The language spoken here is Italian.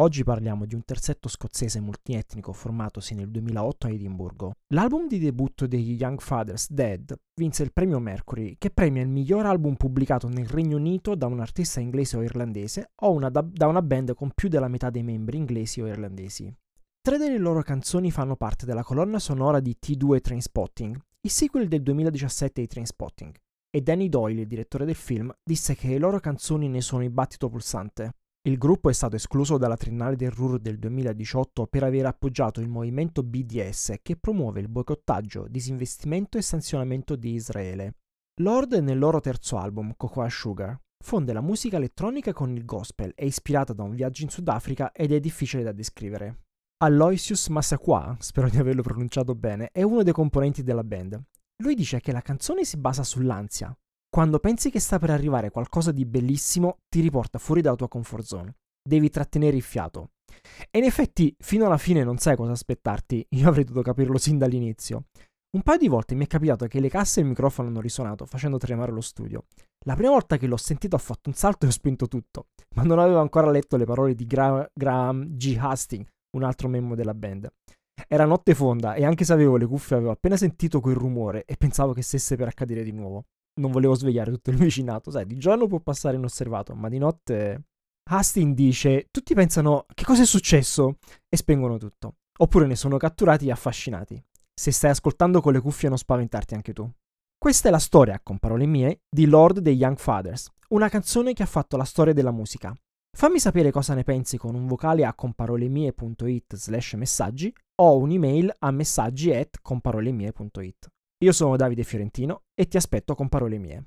Oggi parliamo di un terzetto scozzese multietnico formatosi nel 2008 a Edimburgo. L'album di debutto degli Young Fathers, Dead, vinse il premio Mercury, che premia il miglior album pubblicato nel Regno Unito da un artista inglese o irlandese o una da, da una band con più della metà dei membri inglesi o irlandesi. Tre delle loro canzoni fanno parte della colonna sonora di T2 Trainspotting, il sequel del 2017 di Trainspotting, e Danny Doyle, il direttore del film, disse che le loro canzoni ne sono il battito pulsante. Il gruppo è stato escluso dalla Triennale del Ruhr del 2018 per aver appoggiato il movimento BDS che promuove il boicottaggio, disinvestimento e sanzionamento di Israele. Lord nel loro terzo album, Cocoa Sugar, fonde la musica elettronica con il gospel, è ispirata da un viaggio in Sudafrica ed è difficile da descrivere. Aloysius Massaqua, spero di averlo pronunciato bene, è uno dei componenti della band. Lui dice che la canzone si basa sull'ansia. Quando pensi che sta per arrivare qualcosa di bellissimo, ti riporta fuori dalla tua comfort zone. Devi trattenere il fiato. E in effetti, fino alla fine non sai cosa aspettarti. Io avrei dovuto capirlo sin dall'inizio. Un paio di volte mi è capitato che le casse e il microfono hanno risuonato, facendo tremare lo studio. La prima volta che l'ho sentito ho fatto un salto e ho spento tutto, ma non avevo ancora letto le parole di Gra- Graham G. Hastings, un altro membro della band. Era notte fonda e anche se avevo le cuffie avevo appena sentito quel rumore e pensavo che stesse per accadere di nuovo. Non volevo svegliare tutto il vicinato, sai, di giorno può passare inosservato, ma di notte... Hastings dice, tutti pensano che cosa è successo e spengono tutto. Oppure ne sono catturati e affascinati. Se stai ascoltando con le cuffie non spaventarti anche tu. Questa è la storia, con parole mie, di Lord dei Young Fathers, una canzone che ha fatto la storia della musica. Fammi sapere cosa ne pensi con un vocale a comparolemie.it slash messaggi o un'email a messaggi at comparolemie.it. Io sono Davide Fiorentino e ti aspetto con parole mie.